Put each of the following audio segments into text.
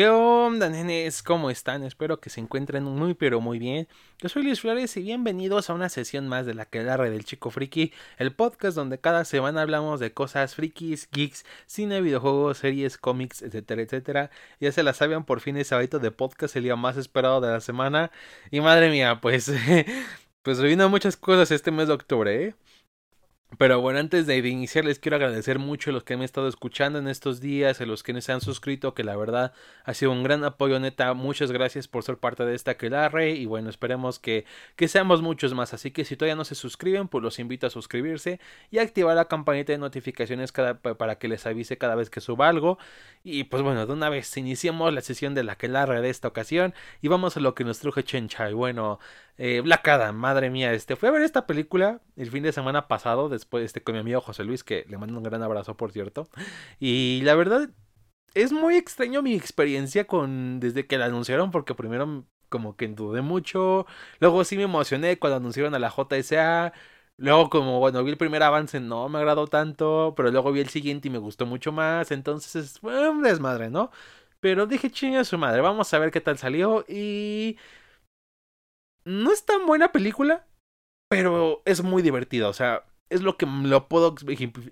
¿Qué onda, nenes? ¿Cómo están? Espero que se encuentren muy pero muy bien. Yo soy Luis Flores y bienvenidos a una sesión más de la que red del chico friki, el podcast donde cada semana hablamos de cosas frikis, geeks, cine, videojuegos, series, cómics, etcétera, etcétera. Ya se la sabían por fin ese hábito de podcast el día más esperado de la semana. Y madre mía, pues pues vino muchas cosas este mes de octubre, ¿eh? Pero bueno, antes de iniciar les quiero agradecer mucho a los que me han estado escuchando en estos días, a los que se han suscrito, que la verdad ha sido un gran apoyo, neta. Muchas gracias por ser parte de esta aquelarre y bueno, esperemos que, que seamos muchos más. Así que si todavía no se suscriben, pues los invito a suscribirse y activar la campanita de notificaciones para que les avise cada vez que suba algo. Y pues bueno, de una vez iniciamos la sesión de la aquelarre de esta ocasión y vamos a lo que nos truje Chencha. Y bueno, eh, Black madre mía, este, fui a ver esta película el fin de semana pasado, después este, con mi amigo José Luis, que le mando un gran abrazo, por cierto. Y la verdad, es muy extraño mi experiencia con, desde que la anunciaron, porque primero como que dudé mucho, luego sí me emocioné cuando anunciaron a la JSA, luego como, bueno, vi el primer avance, no me agradó tanto, pero luego vi el siguiente y me gustó mucho más, entonces es un desmadre, ¿no? Pero dije, chinga su madre, vamos a ver qué tal salió y no es tan buena película, pero es muy divertida. O sea, es lo que lo puedo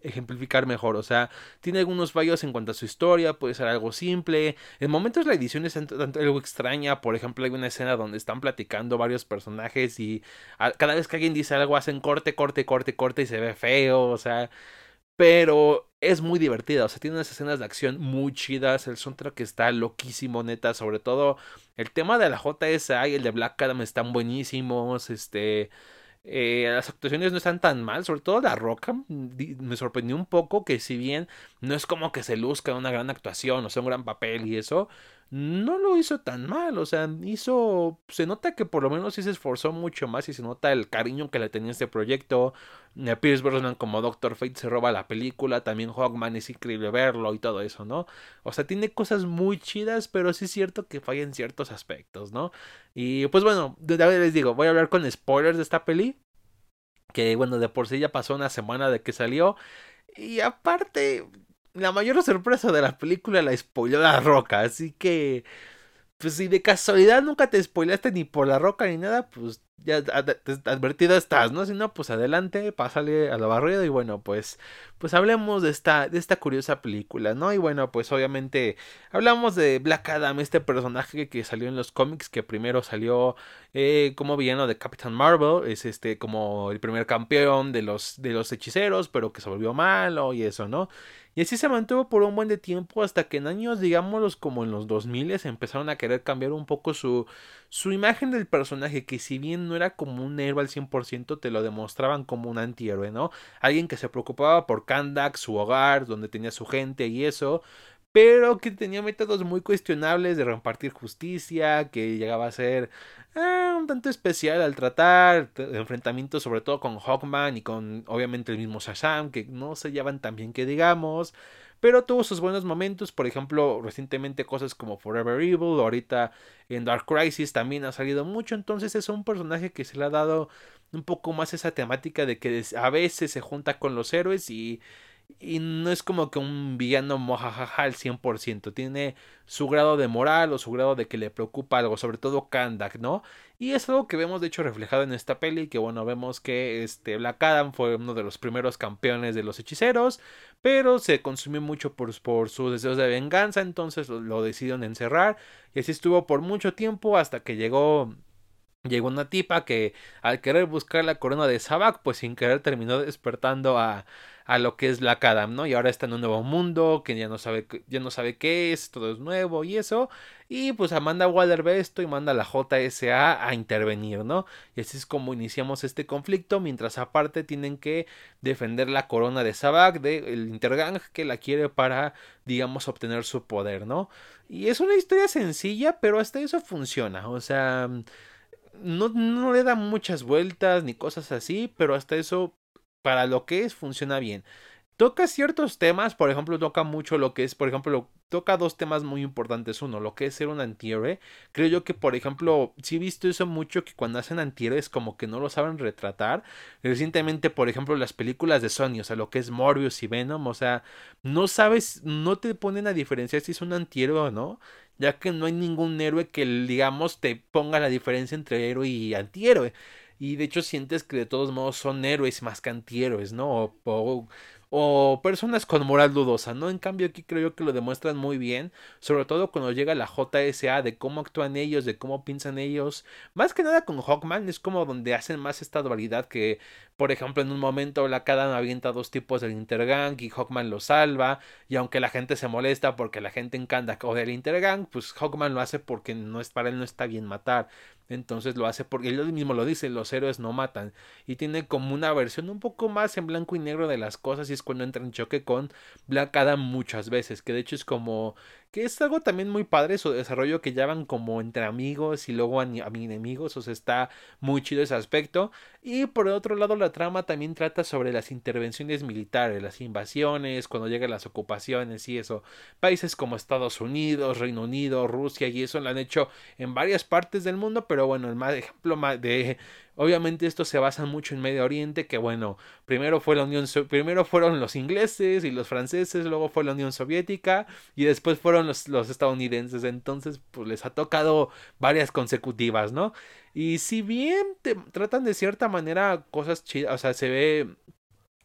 ejemplificar mejor. O sea, tiene algunos fallos en cuanto a su historia, puede ser algo simple. En momentos la edición es algo extraña. Por ejemplo, hay una escena donde están platicando varios personajes y cada vez que alguien dice algo hacen corte, corte, corte, corte y se ve feo. O sea, pero es muy divertida, o sea, tiene unas escenas de acción muy chidas, el soundtrack está loquísimo, neta, sobre todo el tema de la JSA y el de Black Adam están buenísimos, este... Eh, las actuaciones no están tan mal, sobre todo la Roca me sorprendió un poco que si bien no es como que se luzca una gran actuación, o sea, un gran papel y eso, no lo hizo tan mal, o sea, hizo, se nota que por lo menos sí se esforzó mucho más y se nota el cariño que le tenía este proyecto. Eh, Pierce Brosnan como Doctor Fate se roba la película, también Hawkman es increíble verlo y todo eso, ¿no? O sea, tiene cosas muy chidas, pero sí es cierto que falla en ciertos aspectos, ¿no? Y pues bueno, les digo, voy a hablar con spoilers de esta peli, que bueno, de por sí ya pasó una semana de que salió. Y aparte, la mayor sorpresa de la película la spoiló la roca, así que pues si de casualidad nunca te spoilaste ni por la roca ni nada, pues ya advertido estás, ¿no? Si no, pues adelante, pásale a la barrida y bueno, pues pues hablemos de esta de esta curiosa película, ¿no? Y bueno, pues obviamente hablamos de Black Adam, este personaje que salió en los cómics que primero salió eh, como villano de Captain Marvel, es este como el primer campeón de los de los hechiceros, pero que se volvió malo y eso, ¿no? Y así se mantuvo por un buen de tiempo hasta que en años, digámoslos como en los 2000 empezaron a querer cambiar un poco su, su imagen del personaje, que si bien no era como un héroe al 100%, te lo demostraban como un antihéroe, ¿no? Alguien que se preocupaba por Kandak, su hogar, donde tenía su gente y eso, pero que tenía métodos muy cuestionables de repartir justicia, que llegaba a ser ah, un tanto especial al tratar enfrentamientos sobre todo con Hawkman y con obviamente el mismo Shazam, que no se llevan tan bien que digamos, pero tuvo sus buenos momentos, por ejemplo, recientemente cosas como Forever Evil, ahorita en Dark Crisis también ha salido mucho, entonces es un personaje que se le ha dado un poco más esa temática de que a veces se junta con los héroes y y no es como que un villano mojajaja al 100%, tiene su grado de moral o su grado de que le preocupa algo, sobre todo Kandak, ¿no? Y es algo que vemos de hecho reflejado en esta peli, que bueno, vemos que este Black Adam fue uno de los primeros campeones de los hechiceros, pero se consumió mucho por, por sus deseos de venganza, entonces lo, lo decidieron encerrar y así estuvo por mucho tiempo hasta que llegó Llegó una tipa que al querer buscar la corona de Sabak, pues sin querer terminó despertando a, a lo que es la Adam, ¿no? Y ahora está en un nuevo mundo, que ya no sabe, ya no sabe qué es, todo es nuevo y eso. Y pues Amanda Waller ve esto y manda a la JSA a intervenir, ¿no? Y así es como iniciamos este conflicto, mientras aparte tienen que defender la corona de Sabak, del Intergang, que la quiere para, digamos, obtener su poder, ¿no? Y es una historia sencilla, pero hasta eso funciona, o sea... No, no, le da muchas vueltas ni cosas así, pero hasta eso para lo que es funciona bien. Toca ciertos temas, por ejemplo, toca mucho lo que es, por ejemplo, toca dos temas muy importantes. Uno, lo que es ser un antihéroe. Creo yo que, por ejemplo, sí he visto eso mucho que cuando hacen antihéroes como que no lo saben retratar. Recientemente, por ejemplo, las películas de Sony, o sea, lo que es Morbius y Venom, o sea, no sabes, no te ponen a diferenciar si es un antihéroe o no. ya que no hay ningún héroe que, digamos, te ponga la diferencia entre héroe y antihéroe. Y de hecho sientes que de todos modos son héroes más que antihéroes, ¿no? O, o personas con moral dudosa, ¿no? En cambio aquí creo yo que lo demuestran muy bien, sobre todo cuando llega la JSA, de cómo actúan ellos, de cómo piensan ellos, más que nada con Hawkman es como donde hacen más esta dualidad que, por ejemplo, en un momento Black Adam avienta dos tipos del Intergang y Hawkman lo salva, y aunque la gente se molesta porque la gente encanta o del Intergang, pues Hawkman lo hace porque no es para él no está bien matar. Entonces lo hace porque él mismo lo dice, los héroes no matan. Y tiene como una versión un poco más en blanco y negro de las cosas y es cuando entra en choque con Black Adam muchas veces. Que de hecho es como que es algo también muy padre su desarrollo que llevan como entre amigos y luego a, mi enemigos, o sea, está muy chido ese aspecto. Y por otro lado la trama también trata sobre las intervenciones militares, las invasiones, cuando llegan las ocupaciones y eso. Países como Estados Unidos, Reino Unido, Rusia y eso lo han hecho en varias partes del mundo, pero bueno, el más ejemplo de Obviamente esto se basa mucho en Medio Oriente, que bueno, primero fue la Unión primero fueron los ingleses y los franceses, luego fue la Unión Soviética y después fueron los, los estadounidenses. Entonces, pues les ha tocado varias consecutivas, ¿no? Y si bien te tratan de cierta manera cosas chidas, o sea, se ve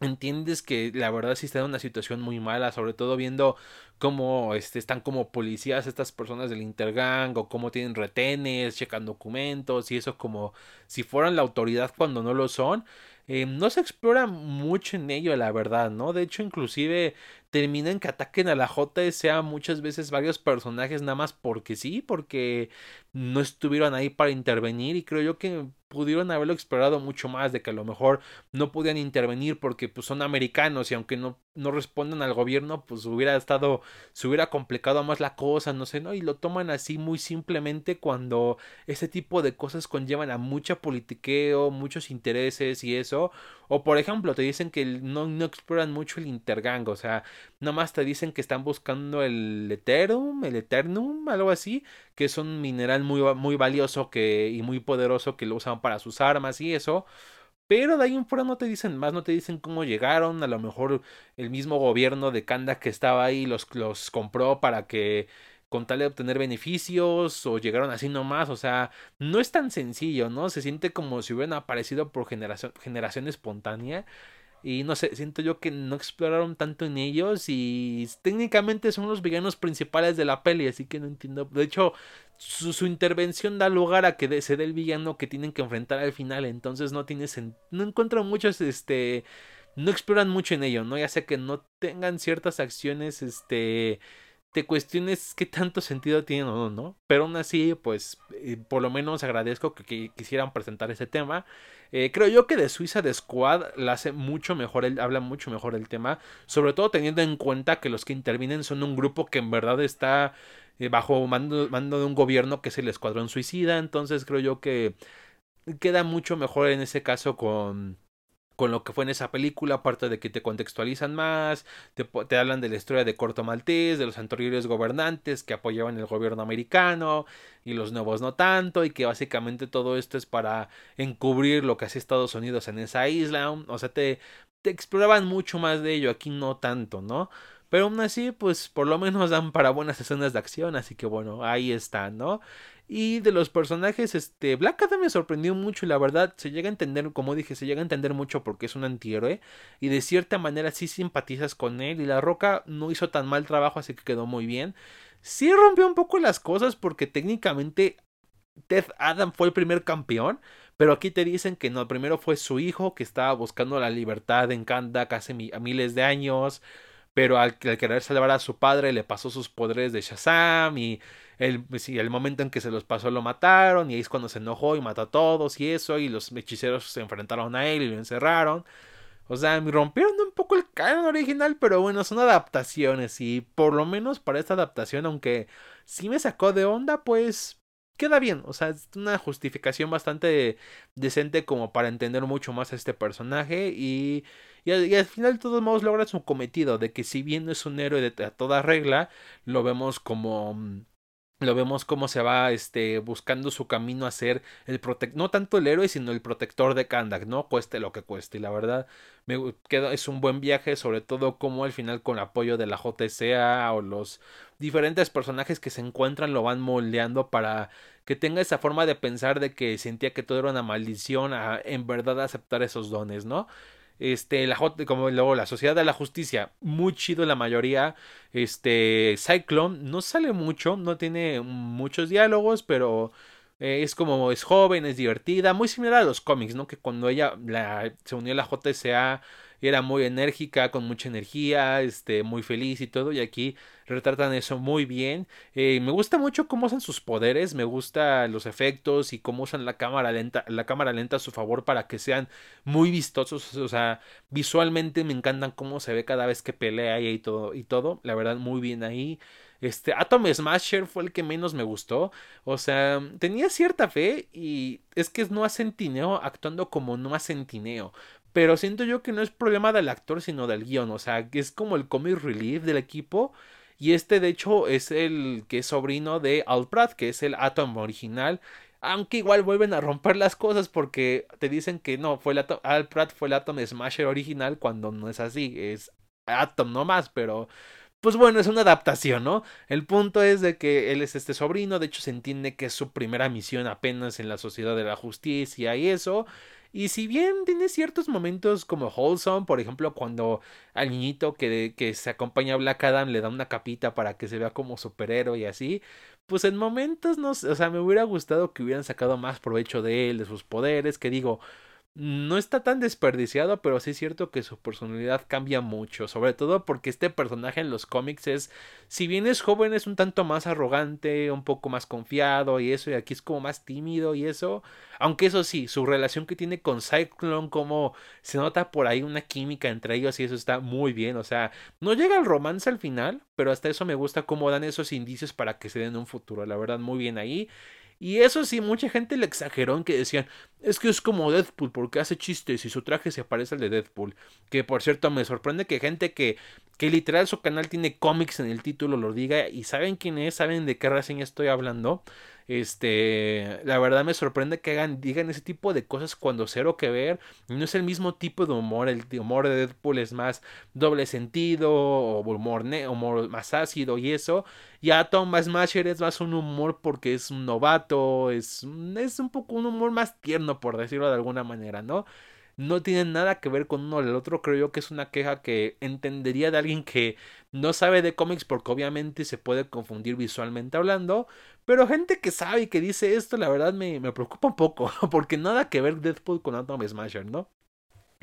entiendes que la verdad sí está en una situación muy mala, sobre todo viendo cómo este, están como policías estas personas del Intergang o cómo tienen retenes, checan documentos y eso como si fueran la autoridad cuando no lo son. Eh, no se explora mucho en ello, la verdad, ¿no? De hecho, inclusive terminan que ataquen a la JSA muchas veces varios personajes nada más porque sí, porque no estuvieron ahí para intervenir y creo yo que pudieron haberlo explorado mucho más, de que a lo mejor no podían intervenir porque pues son americanos y aunque no, no respondan al gobierno, pues hubiera estado, se hubiera complicado más la cosa, no sé, ¿no? Y lo toman así muy simplemente cuando ese tipo de cosas conllevan a mucha politiqueo, muchos intereses y eso. O por ejemplo, te dicen que no, no exploran mucho el intergang, o sea, nada más te dicen que están buscando el Ethereum, el Eternum, algo así, que es un mineral muy, muy valioso que, y muy poderoso que lo usan para sus armas y eso. Pero de ahí en fuera no te dicen más, no te dicen cómo llegaron. A lo mejor el mismo gobierno de Kanda que estaba ahí los, los compró para que con tal de obtener beneficios o llegaron así nomás, o sea, no es tan sencillo, ¿no? Se siente como si hubieran aparecido por generación, generación espontánea y no sé, siento yo que no exploraron tanto en ellos y técnicamente son los villanos principales de la peli, así que no entiendo. De hecho, su, intervención da lugar a que se dé el villano que tienen que enfrentar al final, entonces no tiene no encuentro muchos, este, no exploran mucho en ello, ¿no? Ya sea que no tengan ciertas acciones, este, te cuestiones qué tanto sentido tienen o no, ¿no? Pero aún así, pues, eh, por lo menos agradezco que, quisieran presentar ese tema. Eh, creo yo que de Suiza de Squad la hace mucho mejor, habla mucho mejor el tema, sobre todo teniendo en cuenta que los que intervienen son un grupo que en verdad está eh, bajo mando, mando de un gobierno que es el Escuadrón Suicida, entonces creo yo que queda mucho mejor en ese caso con con lo que fue en esa película, aparte de que te contextualizan más, te, hablan de la historia de Corto Maltés, de los anteriores gobernantes que apoyaban el gobierno americano y los nuevos no tanto, y que básicamente todo esto es para encubrir lo que hace Estados Unidos en esa isla, o sea, te, te exploraban mucho más de ello, aquí no tanto, ¿no? Pero aún así, pues por lo menos dan para buenas escenas de acción, así que bueno, ahí está, ¿no? Y de los personajes, este, Black Adam me sorprendió mucho la verdad se llega a entender, como dije, se llega a entender mucho porque es un antihéroe y de cierta manera sí simpatizas con él y La Roca no hizo tan mal trabajo así que quedó muy bien. Sí rompió un poco las cosas porque técnicamente Ted Adam fue el primer campeón, pero aquí te dicen que no, primero fue su hijo que estaba buscando la libertad en Kanda casi a miles de años, pero al, al querer salvar a su padre le pasó sus poderes de Shazam y el, pues el momento en que se los pasó lo mataron y ahí es cuando se enojó y mató a todos y eso y los hechiceros se enfrentaron a él y lo encerraron. O sea, rompieron un poco el canon original, pero bueno, son adaptaciones y por lo menos para esta adaptación, aunque sí me sacó de onda, pues queda bien. O sea, es una justificación bastante decente como para entender mucho más a este personaje y, y, al final de todos modos logra su cometido de que si bien no es un héroe de, a toda regla, lo vemos como lo vemos cómo se va este, buscando su camino a ser el protector, no tanto el héroe, sino el protector de Kandak, ¿no? Cueste lo que cueste. Y la verdad, me queda, es un buen viaje, sobre todo como al final con apoyo de la JCA o los diferentes personajes que se encuentran lo van moldeando para que tenga esa forma de pensar de que sentía que todo era una maldición a en verdad aceptar esos dones, ¿no? Este, la como luego la Sociedad de la Justicia, muy chido la mayoría. Este, Cyclone no sale mucho, no tiene muchos diálogos, pero eh, es como es joven, es divertida, muy similar a los cómics, ¿no? Que cuando ella se unió a la JSA era muy enérgica, con mucha energía, este, muy feliz y todo, y aquí retratan eso muy bien. Eh, me gusta mucho cómo usan sus poderes, me gusta los efectos y cómo usan la cámara lenta, la cámara lenta a su favor para que sean muy vistosos, o sea, visualmente me encantan cómo se ve cada vez que pelea y todo, y todo, la verdad muy bien ahí. Este, Atom Smasher fue el que menos me gustó. O sea, tenía cierta fe y es que es Noah Centineo actuando como Noah Centineo. Pero siento yo que no es problema del actor, sino del guion. O sea, es como el comic relief del equipo. Y este, de hecho, es el que es sobrino de Al Pratt, que es el Atom original. Aunque igual vuelven a romper las cosas porque te dicen que no, fue el Atom, Al Pratt fue el Atom Smasher original cuando no es así. Es Atom nomás, pero pues bueno, es una adaptación, ¿no? El punto es de que él es este sobrino, de hecho se entiende que es su primera misión apenas en la Sociedad de la Justicia y eso, y si bien tiene ciertos momentos como wholesome, por ejemplo, cuando al niñito que, que se acompaña a Black Adam le da una capita para que se vea como superhéroe y así, pues en momentos no, o sea, me hubiera gustado que hubieran sacado más provecho de él, de sus poderes, que digo, no está tan desperdiciado, pero sí es cierto que su personalidad cambia mucho, sobre todo porque este personaje en los cómics es, si bien es joven, es un tanto más arrogante, un poco más confiado y eso, y aquí es como más tímido y eso, aunque eso sí, su relación que tiene con Cyclone, como se nota por ahí una química entre ellos y eso está muy bien, o sea, no llega al romance al final, pero hasta eso me gusta cómo dan esos indicios para que se den un futuro, la verdad, muy bien ahí. Y eso sí, mucha gente le exageró en que decían, es que es como Deadpool porque hace chistes y su traje se parece al de Deadpool. Que por cierto me sorprende que gente que, que literal su canal tiene cómics en el título lo diga y saben quién es, saben de qué reseña estoy hablando. Este, la verdad me sorprende que hagan, digan ese tipo de cosas cuando cero que ver. No es el mismo tipo de humor. El humor de Deadpool es más doble sentido, o humor, humor más ácido y eso. Y Atom Smasher es más un humor porque es un novato, es, es un poco un humor más tierno, por decirlo de alguna manera, ¿no? no tienen nada que ver con uno el otro. Creo yo que es una queja que entendería de alguien que no sabe de cómics porque obviamente se puede confundir visualmente hablando. Pero gente que sabe y que dice esto, la verdad me, me preocupa un poco. Porque nada que ver Deadpool con Atom Smasher, ¿no?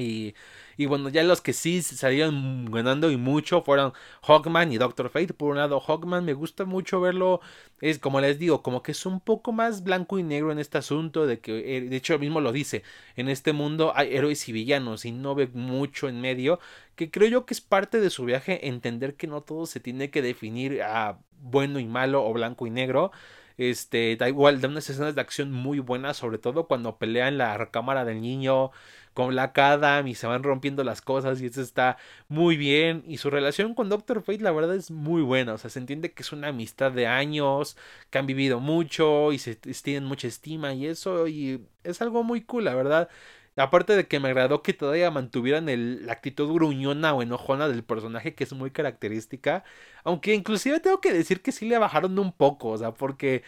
Y, bueno, ya los que sí salieron ganando y mucho fueron Hawkman y Doctor Fate. Por un lado, Hawkman me gusta mucho verlo. Es como les digo, como que es un poco más blanco y negro en este asunto. De que, eh, de hecho, mismo lo dice: en este mundo hay héroes y villanos y no ve mucho en medio. Que creo yo que es parte de su viaje entender que no todo se tiene que definir a bueno y malo o blanco y negro. Este, da igual, da unas escenas de acción muy buenas, sobre todo cuando pelea en la recámara del niño con la Adam y se van rompiendo las cosas y eso está muy bien y su relación con Doctor Fate la verdad es muy buena, o sea, se entiende que es una amistad de años, que han vivido mucho y se tienen mucha estima y eso y es algo muy cool, la verdad. Aparte de que me agradó que todavía mantuvieran el, la actitud gruñona o enojona del personaje, que es muy característica. Aunque inclusive tengo que decir que sí le bajaron un poco, o sea, porque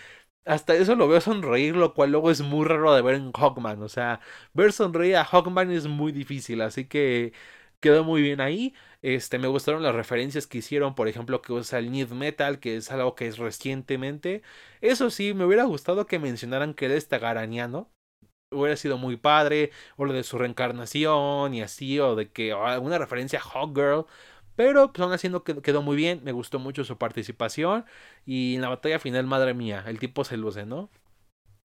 hasta eso lo veo sonreír, lo cual luego es muy raro de ver en Hawkman. O sea, ver sonreír a Hawkman es muy difícil, así que quedó muy bien ahí. Este, me gustaron las referencias que hicieron, por ejemplo, que usa el Need Metal, que es algo que es recientemente. Eso sí, me hubiera gustado que mencionaran que él es tagaraniano. Hubiera sido muy padre, o lo de su reencarnación y así, o de que alguna referencia a Hawkgirl. Pero pues aún así quedó muy bien, me gustó mucho su participación y en la batalla final, madre mía, el tipo se luce, ¿no?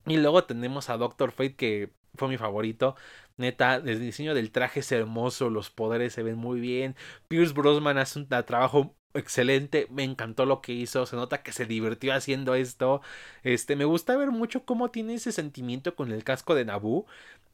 Y luego tenemos a Doctor Fate que fue mi favorito. Neta, el diseño del traje es hermoso, los poderes se ven muy bien. Pierce Brosnan hace un trabajo excelente, me encantó lo que hizo, se nota que se divirtió haciendo esto. Este, me gusta ver mucho cómo tiene ese sentimiento con el casco de Naboo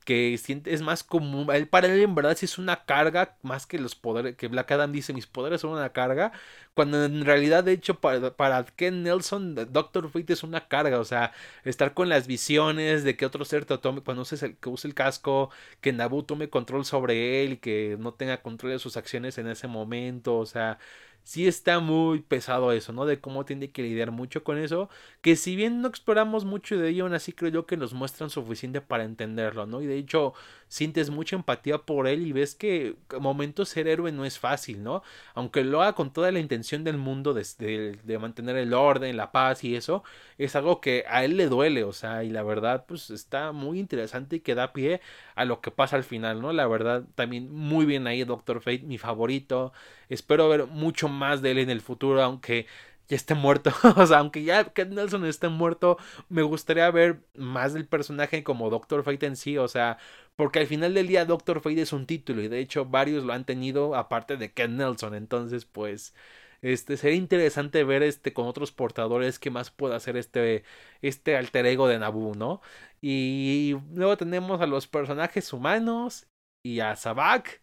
que es más común, para él en verdad sí es una carga más que los poderes, que Black Adam dice mis poderes son una carga, cuando en realidad de hecho para, para Ken Nelson Doctor Fate es una carga, o sea, estar con las visiones de que otro ser te cuando uses el, use el casco, que Nabu tome control sobre él que no tenga control de sus acciones en ese momento, o sea, sí está muy pesado eso, ¿no? De cómo tiene que lidiar mucho con eso, que si bien no exploramos mucho de ello, aún así creo yo que nos muestran suficiente para entenderlo, ¿no? Y de hecho sientes mucha empatía por él y ves que momentos ser héroe no es fácil, ¿no? Aunque lo haga con toda la intención del mundo de, de, mantener el orden, la paz y eso, es algo que a él le duele, o sea, y la verdad pues está muy interesante y que da pie a lo que pasa al final, ¿no? La verdad también muy bien ahí Doctor Fate, mi favorito, espero ver mucho más de él en el futuro, aunque ya esté muerto. o sea, aunque ya Ken Nelson esté muerto, me gustaría ver más del personaje como Doctor Fate en sí. O sea, porque al final del día Doctor Fate es un título y de hecho varios lo han tenido aparte de Ken Nelson. Entonces, pues. Este, sería interesante ver este con otros portadores qué más puede hacer este, este alter ego de Nabu, ¿no? Y luego tenemos a los personajes humanos y a Sabak,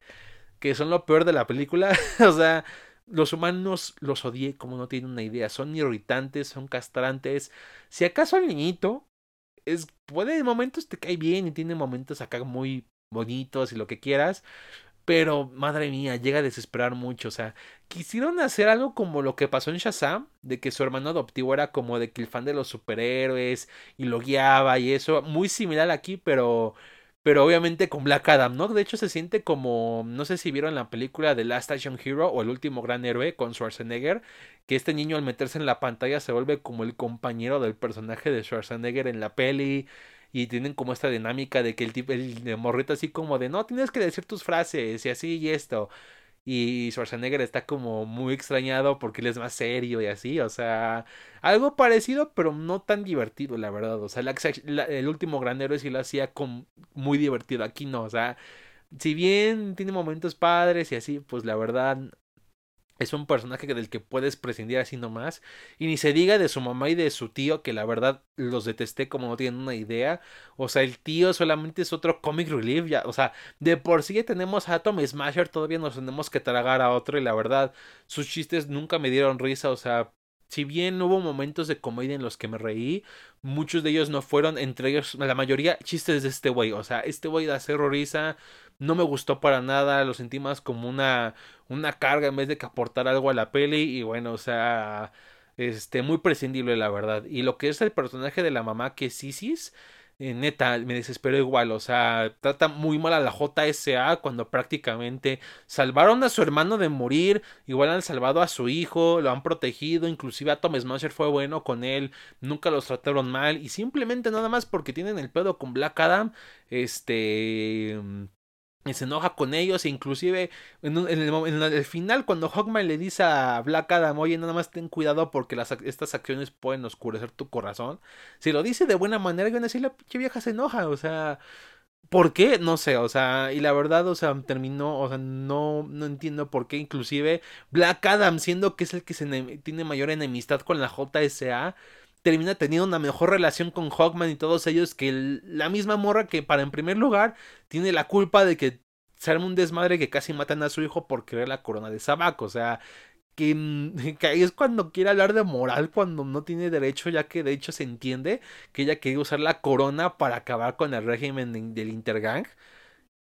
que son lo peor de la película. o sea, los humanos los odié como no tienen una idea. Son irritantes, son castrantes. Si acaso al niñito es puede en momentos te cae bien y tiene momentos acá muy bonitos y lo que quieras. Pero, madre mía, llega a desesperar mucho. O sea, quisieron hacer algo como lo que pasó en Shazam, de que su hermano adoptivo era como de que el fan de los superhéroes y lo guiaba y eso. Muy similar aquí, pero pero obviamente con Black Adam, ¿no? De hecho se siente como, no sé si vieron la película de Last Action Hero o El último gran héroe con Schwarzenegger, que este niño al meterse en la pantalla se vuelve como el compañero del personaje de Schwarzenegger en la peli y tienen como esta dinámica de que el tipo el morrito así como de no tienes que decir tus frases y así y esto y Schwarzenegger está como muy extrañado porque él es más serio y así, o sea, algo parecido pero no tan divertido, la verdad, o sea, el último gran héroe sí lo hacía con, muy divertido, aquí no, o sea, si bien tiene momentos padres y así, pues la verdad es un personaje del que puedes prescindir así nomás. Y ni se diga de su mamá y de su tío, que la verdad los detesté como no tienen una idea. O sea, el tío solamente es otro comic relief. Ya, o sea, de por sí tenemos a Atom Smasher, todavía nos tenemos que tragar a otro. Y la verdad, sus chistes nunca me dieron risa. O sea, si bien hubo momentos de comedia en los que me reí, muchos de ellos no fueron, entre ellos, la mayoría, chistes de este güey. O sea, este güey de hacer risa no me gustó para nada, lo sentí más como una, una carga en vez de que aportar algo a la peli. Y bueno, o sea, este, muy prescindible, la verdad. Y lo que es el personaje de la mamá, que es Isis. Eh, neta, me desesperó igual, o sea, trata muy mal a la JSA cuando prácticamente salvaron a su hermano de morir, igual han salvado a su hijo, lo han protegido, inclusive Atom Smasher fue bueno con él, nunca los trataron mal y simplemente nada más porque tienen el pedo con Black Adam, este y se enoja con ellos e inclusive en, el, final cuando Hawkman le dice a Black Adam oye nada más ten cuidado porque estas acciones pueden oscurecer tu corazón si lo dice de buena manera van a decir la pinche vieja se enoja o sea ¿Por qué? No sé, o sea, y la verdad, o sea, terminó, o sea, no, no entiendo por qué, inclusive Black Adam, siendo que es el que tiene mayor enemistad con la JSA, termina teniendo una mejor relación con Hawkman y todos ellos que la misma morra que para en primer lugar tiene la culpa de que se arma un desmadre que casi matan a su hijo por querer la corona de Sabac, o sea, que, ahí es cuando quiere hablar de moral cuando no tiene derecho, ya que de hecho se entiende que ella quiere usar la corona para acabar con el régimen del Intergang.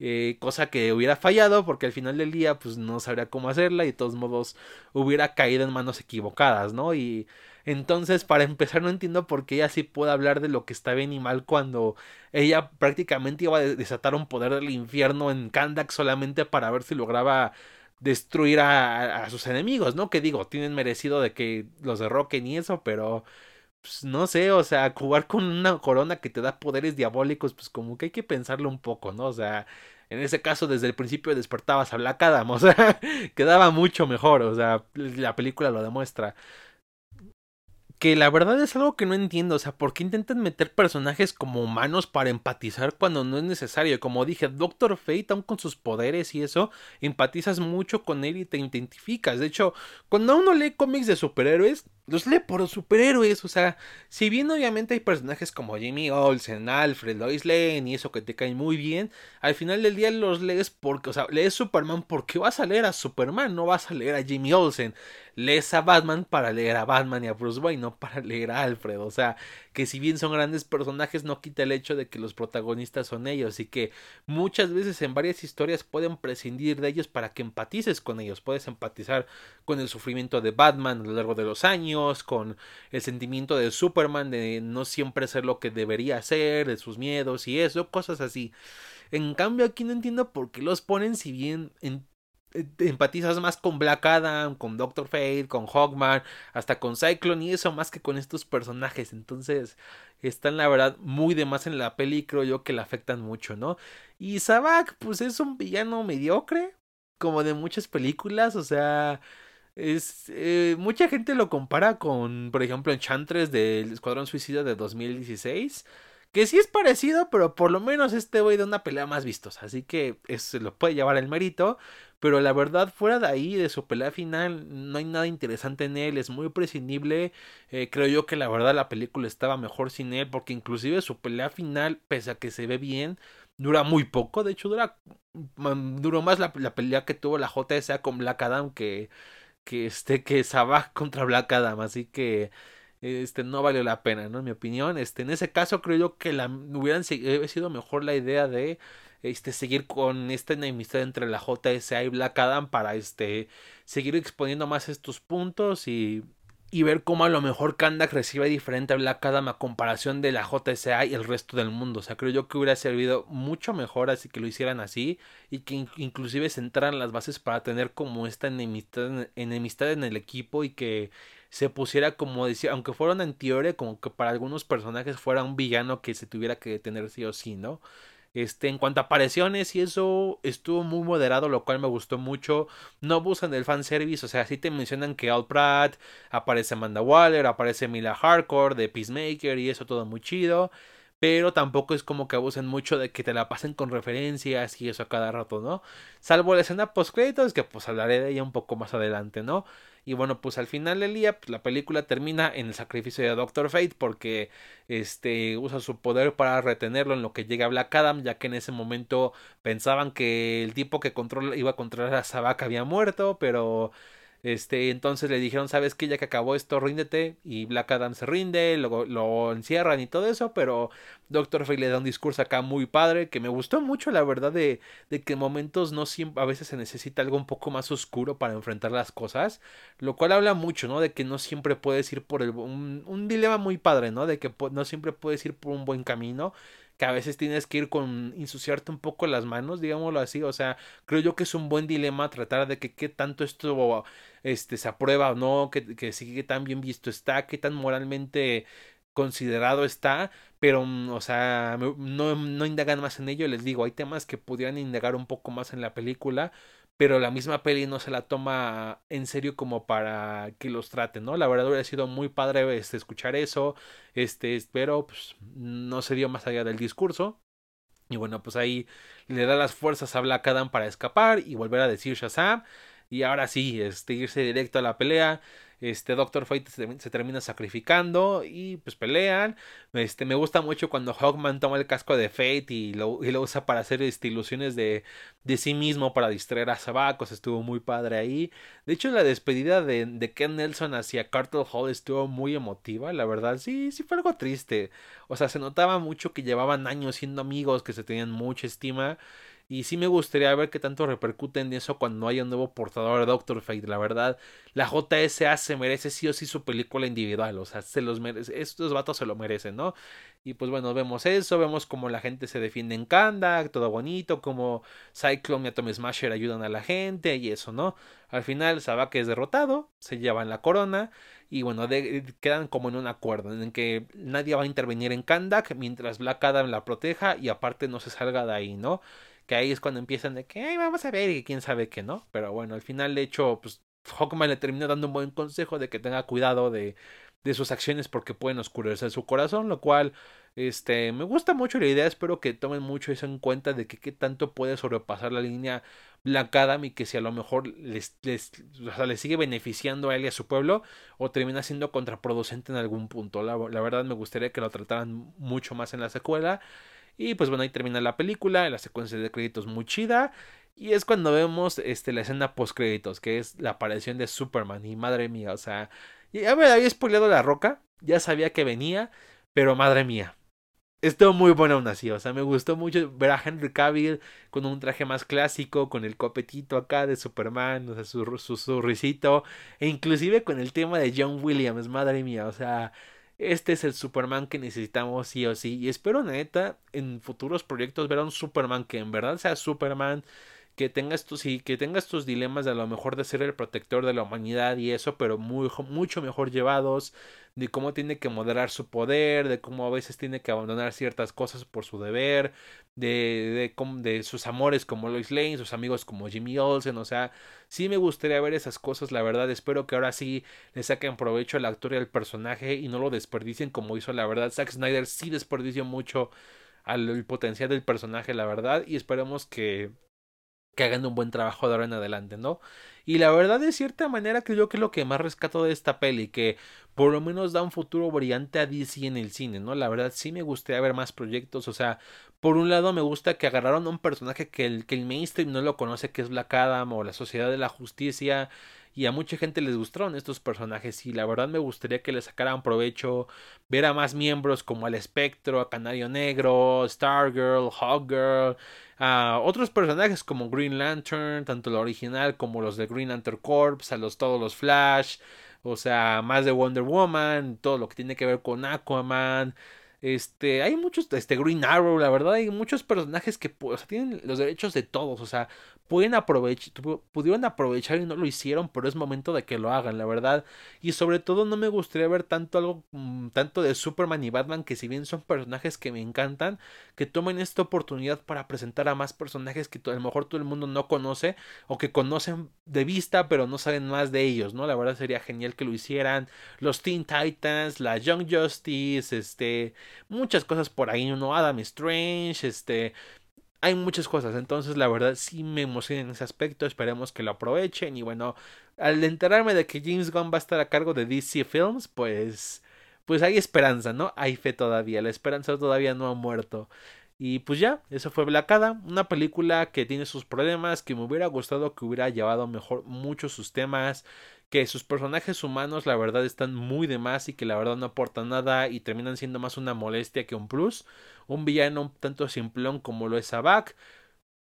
Eh, cosa que hubiera fallado porque al final del día pues no sabría cómo hacerla y de todos modos hubiera caído en manos equivocadas, ¿no? Y entonces, para empezar, no entiendo por qué ella sí puede hablar de lo que está bien y mal cuando ella prácticamente iba a desatar un poder del infierno en Kandak solamente para ver si lograba destruir a, sus enemigos, ¿no? Que digo, tienen merecido de que los derroquen y eso, pero pues, no sé, o sea, jugar con una corona que te da poderes diabólicos, pues como que hay que pensarlo un poco, ¿no? O sea, en ese caso desde el principio despertabas a Black Adam, o sea, quedaba mucho mejor, o sea, la película lo demuestra que la verdad es algo que no entiendo, o sea, ¿por qué intentan meter personajes como humanos para empatizar cuando no es necesario? Como dije, Doctor Fate, aún con sus poderes y eso, empatizas mucho con él y te identificas. De hecho, cuando uno lee cómics de superhéroes, los lee por los superhéroes. O sea, si bien obviamente hay personajes como Jimmy Olsen, Alfred, Lois Lane y eso que te caen muy bien, al final del día los lees porque, o sea, lees Superman porque vas a leer a Superman, no vas a leer a Jimmy Olsen. Lees a Batman para leer a Batman y a Bruce Wayne, no para leer a Alfred. O sea, que si bien son grandes personajes, no quita el hecho de que los protagonistas son ellos y que muchas veces en varias historias pueden prescindir de ellos para que empatices con ellos. Puedes empatizar con el sufrimiento de Batman a lo largo de los años, con el sentimiento de Superman de no siempre ser lo que debería ser, de sus miedos y eso, cosas así. En cambio aquí no entiendo por qué los ponen si bien en empatizas más con Black Adam, con Doctor Fate, con Hawkman, hasta con Cyclone y eso más que con estos personajes. Entonces, están la verdad muy de más en la peli creo yo que la afectan mucho, ¿no? Y Sabak, pues es un villano mediocre, como de muchas películas, o sea, es eh, mucha gente lo compara con, por ejemplo, Enchantress del Escuadrón Suicida de 2016. Que sí es parecido, pero por lo menos este güey de una pelea más vistosa. Así que se lo puede llevar el mérito. Pero la verdad, fuera de ahí, de su pelea final, no hay nada interesante en él. Es muy prescindible. Eh, creo yo que la verdad la película estaba mejor sin él. Porque inclusive su pelea final, pese a que se ve bien, dura muy poco. De hecho, dura mm, duró más la, pelea que tuvo la JSA con Black Adam que, que, este, que Sabah contra Black Adam. Así que este no valió la pena, ¿no? En mi opinión, este, en ese caso creo yo que la hubieran sido mejor la idea de este seguir con esta enemistad entre la JSA y Black Adam para este seguir exponiendo más estos puntos y y ver cómo a lo mejor Kandak recibe diferente a Black Adam a comparación de la JSA y el resto del mundo. O sea, creo yo que hubiera servido mucho mejor así que lo hicieran así y que inclusive centraran las bases para tener como esta enemistad, enemistad en el equipo y que se pusiera como decía, aunque fuera en teoría, como que para algunos personajes fuera un villano que se tuviera que detener sí o sí, ¿no? Este, en cuanto a apariciones y eso estuvo muy moderado, lo cual me gustó mucho. No abusan del fanservice, o sea, sí te mencionan que Al Pratt, aparece Amanda Waller, aparece Mila Hardcore de Peacemaker y eso todo muy chido. Pero tampoco es como que abusen mucho de que te la pasen con referencias y eso a cada rato, ¿no? Salvo la escena post créditos, que pues hablaré de ella un poco más adelante, ¿no? Y bueno, pues al final del día, pues, la película termina en el sacrificio de Doctor Fate porque este usa su poder para retenerlo en lo que llega Black Adam, ya que en ese momento pensaban que el tipo que controla, iba a controlar a Sabak había muerto, pero este, entonces le dijeron, sabes que ya que acabó esto, ríndete. Y Black Adam se rinde, luego lo encierran y todo eso. Pero Doctor Fate le da un discurso acá muy padre que me gustó mucho, la verdad, de, de que en momentos no siempre, a veces se necesita algo un poco más oscuro para enfrentar las cosas. Lo cual habla mucho, ¿no? De que no siempre puedes ir por el, un, un dilema muy padre, ¿no? De que no siempre puedes ir por un buen camino que a veces tienes que ir con ensuciarte un poco las manos, digámoslo así, o sea, creo yo que es un buen dilema tratar de que qué tanto esto este se aprueba o no, que, que sí que tan bien visto está, qué tan moralmente considerado está, pero, mm, o sea, no, no indagan más en ello, les digo, hay temas que pudieran indagar un poco más en la película, pero la misma peli no se la toma en serio como para que los traten, ¿no? La verdad hubiera sido muy padre este, escuchar eso, este, pero pues no se dio más allá del discurso. Y bueno, pues ahí le da las fuerzas a Black Adam para escapar y volver a decir Shazam. Y ahora sí, este, irse directo a la pelea este Doctor Fate se, termina sacrificando y pues pelean. Este, me gusta mucho cuando Hawkman toma el casco de Fate y lo, y lo usa para hacer este, ilusiones de, de sí mismo para distraer a Sabacos. Estuvo muy padre ahí. De hecho, la despedida de, de Ken Nelson hacia Cartel Hall estuvo muy emotiva. La verdad, sí, sí fue algo triste. O sea, se notaba mucho que llevaban años siendo amigos, que se tenían mucha estima. Y sí me gustaría ver qué tanto repercute en eso cuando haya un nuevo portador de Doctor Fate. La verdad, la JSA se merece sí o sí su película individual. O sea, se los merece. Estos vatos se lo merecen, ¿no? Y pues bueno, vemos eso. Vemos como la gente se defiende en Kandak. Todo bonito. Como Cyclone y Atom Smasher ayudan a la gente. Y eso, ¿no? Al final, Sabak es derrotado. Se llevan la corona. Y bueno, quedan como en un acuerdo en que nadie va a intervenir en Kandak mientras Black Adam la proteja y aparte no se salga de ahí, ¿no? Que ahí es cuando empiezan de que, vamos a ver, y quién sabe que no. Pero bueno, al final, de hecho, pues Hawkman le termina dando un buen consejo de que tenga cuidado de, sus acciones porque pueden oscurecer su corazón, lo cual este me gusta mucho la idea, espero que tomen mucho eso en cuenta de que qué tanto puede sobrepasar la línea Black Adam y que si a lo mejor les, les, sigue beneficiando a él y a su pueblo o termina siendo contraproducente en algún punto. La verdad me gustaría que lo trataran mucho más en la secuela. Y pues bueno, ahí termina la película, la secuencia de créditos muy chida. Y es cuando vemos este, la escena post créditos, que es la aparición de Superman. Y madre mía, o sea, ya me había spoileado la roca, ya sabía que venía, pero madre mía. Estuvo muy bueno aún así, o sea, me gustó mucho ver a Henry Cavill con un traje más clásico, con el copetito acá de Superman, o sea, su, su, risito, e inclusive con el tema de John Williams, madre mía, o sea, este es el Superman que necesitamos sí o sí. Y espero, neta, en futuros proyectos ver a un Superman que en verdad sea Superman, que tenga estos, sí, que tenga estos dilemas de a lo mejor de ser el protector de la humanidad y eso, pero muy, mucho mejor llevados, de cómo tiene que moderar su poder, de cómo a veces tiene que abandonar ciertas cosas por su deber, de, de, de sus amores como Lois Lane, sus amigos como Jimmy Olsen, o sea, sí me gustaría ver esas cosas, la verdad, espero que ahora sí le saquen provecho a la actor y al personaje y no lo desperdicien como hizo la verdad Zack Snyder, sí desperdició mucho al potencial del personaje, la verdad, y esperemos que que hagan un buen trabajo de ahora en adelante, ¿no? Y la verdad, de cierta manera, creo que es lo que más rescato de esta peli, que por lo menos da un futuro brillante a DC en el cine, ¿no? La verdad, sí me gustaría ver más proyectos, o sea, por un lado me gusta que agarraron a un personaje que el, que el mainstream no lo conoce, que es Black Adam o la Sociedad de la Justicia, y a mucha gente les gustaron estos personajes y la verdad me gustaría que le sacaran provecho ver a más miembros como al Espectro, a Canario Negro, Stargirl, Hawkgirl, a otros personajes como Green Lantern, tanto la original como los de Green Lantern Corps, a los todos los Flash, o sea, más de Wonder Woman, todo lo que tiene que ver con Aquaman, este, hay muchos, este Green Arrow, la verdad, hay muchos personajes que tienen los derechos de todos, o sea, pueden aprovechar, pudieron aprovechar y no lo hicieron, pero es momento de que lo hagan, la verdad. Y sobre todo no me gustaría ver tanto algo, mm, tanto de Superman y Batman, que si bien son personajes que me encantan, que tomen esta oportunidad para presentar a más personajes que a lo mejor todo el mundo no conoce o que conocen de vista, pero no saben más de ellos, ¿no? La verdad sería genial que lo hicieran. Los Teen Titans, la Young Justice, este, muchas cosas por ahí, ¿no? Adam Strange, este, hay muchas cosas, entonces la verdad sí me emociona en ese aspecto, esperemos que lo aprovechen y bueno, al enterarme de que James Gunn va a estar a cargo de DC Films, pues pues hay esperanza, ¿no? Hay fe todavía, la esperanza todavía no ha muerto. Y pues ya, eso fue Blacada, una película que tiene sus problemas, que me hubiera gustado que hubiera llevado mejor muchos sus temas, que sus personajes humanos la verdad están muy de más y que la verdad no aportan nada y terminan siendo más una molestia que un plus. Un villano tanto simplón como lo es Sabak.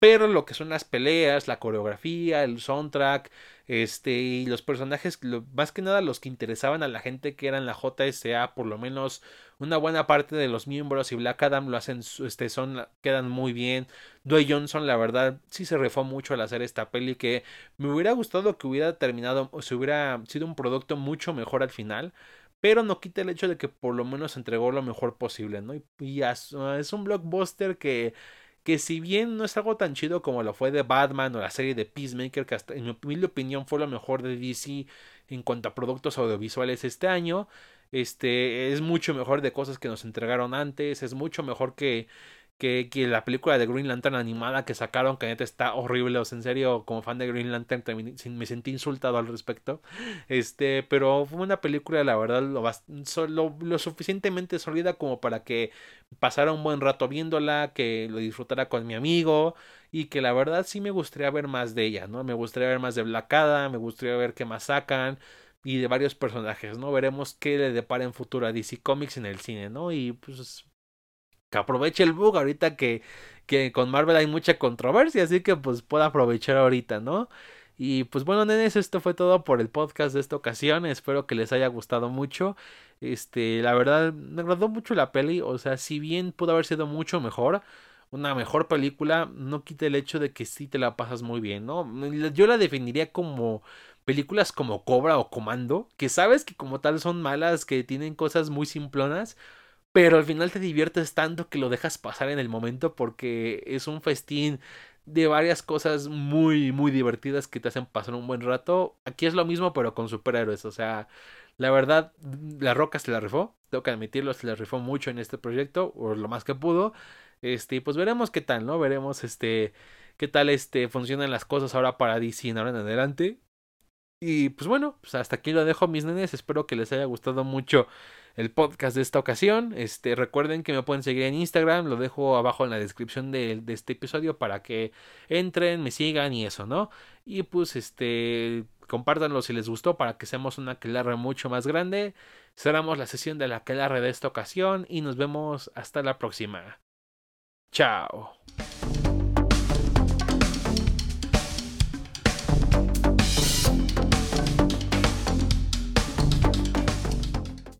Pero lo que son las peleas, la coreografía, el soundtrack, este, y los personajes, más que nada los que interesaban a la gente que eran la JSA, por lo menos una buena parte de los miembros y Black Adam lo hacen, este, son, quedan muy bien. Dwayne Johnson, la verdad, sí se refó mucho al hacer esta peli que me hubiera gustado que hubiera terminado, o se hubiera sido un producto mucho mejor al final pero no quita el hecho de que por lo menos entregó lo mejor posible, ¿no? Y, es un blockbuster que que si bien no es algo tan chido como lo fue de Batman o la serie de Peacemaker, que hasta en mi opinión fue lo mejor de DC en cuanto a productos audiovisuales este año, este es mucho mejor de cosas que nos entregaron antes, es mucho mejor que que, que, la película de Green Lantern animada que sacaron, que neta está horrible, o sea, en serio, como fan de Green Lantern me sentí insultado al respecto, este, pero fue una película, la verdad, lo, lo, lo, suficientemente sólida como para que pasara un buen rato viéndola, que lo disfrutara con mi amigo, y que la verdad sí me gustaría ver más de ella, ¿no? Me gustaría ver más de Blacada, me gustaría ver qué más sacan, y de varios personajes, ¿no? Veremos qué le depara en futuro a DC Comics en el cine, ¿no? Y pues que aproveche el bug ahorita que, que con Marvel hay mucha controversia, así que pues pueda aprovechar ahorita, ¿no? Y pues bueno, nenes, esto fue todo por el podcast de esta ocasión. Espero que les haya gustado mucho. Este, la verdad, me agradó mucho la peli. O sea, si bien pudo haber sido mucho mejor, una mejor película, no quita el hecho de que sí te la pasas muy bien, ¿no? Yo la definiría como películas como Cobra o Comando, que sabes que como tal son malas, que tienen cosas muy simplonas, pero al final te diviertes tanto que lo dejas pasar en el momento porque es un festín de varias cosas muy muy divertidas que te hacen pasar un buen rato. Aquí es lo mismo pero con superhéroes, o sea, La verdad, La Roca se la rifó. Tengo que admitirlo, se la rifó mucho en este proyecto, o lo más que pudo. Este, pues veremos qué tal, ¿no? Veremos este qué tal este funcionan las cosas ahora para DC ahora en adelante. Y pues bueno, pues hasta aquí lo dejo mis nenes, espero que les haya gustado mucho el podcast de esta ocasión. Este, recuerden que me pueden seguir en Instagram, lo dejo abajo en la descripción de, de este episodio para que entren, me sigan y eso, ¿no? Y pues este compártanlo si les gustó para que seamos una aquelarre mucho más grande. Cerramos la sesión de la aquelarre de esta ocasión y nos vemos hasta la próxima. Chao.